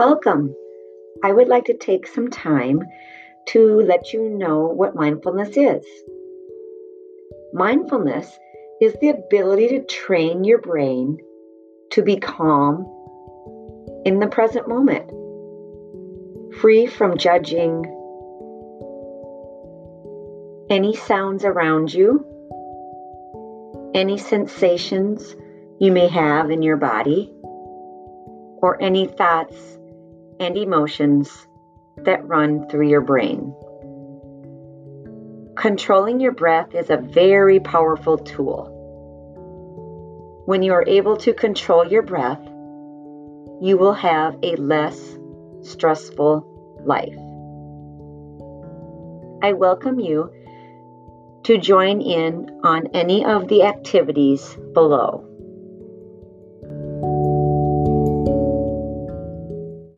Welcome. I would like to take some time to let you know what mindfulness is. Mindfulness is the ability to train your brain to be calm in the present moment, free from judging any sounds around you, any sensations you may have in your body, or any thoughts and emotions that run through your brain. Controlling your breath is a very powerful tool. When you are able to control your breath, you will have a less stressful life. I welcome you to join in on any of the activities below.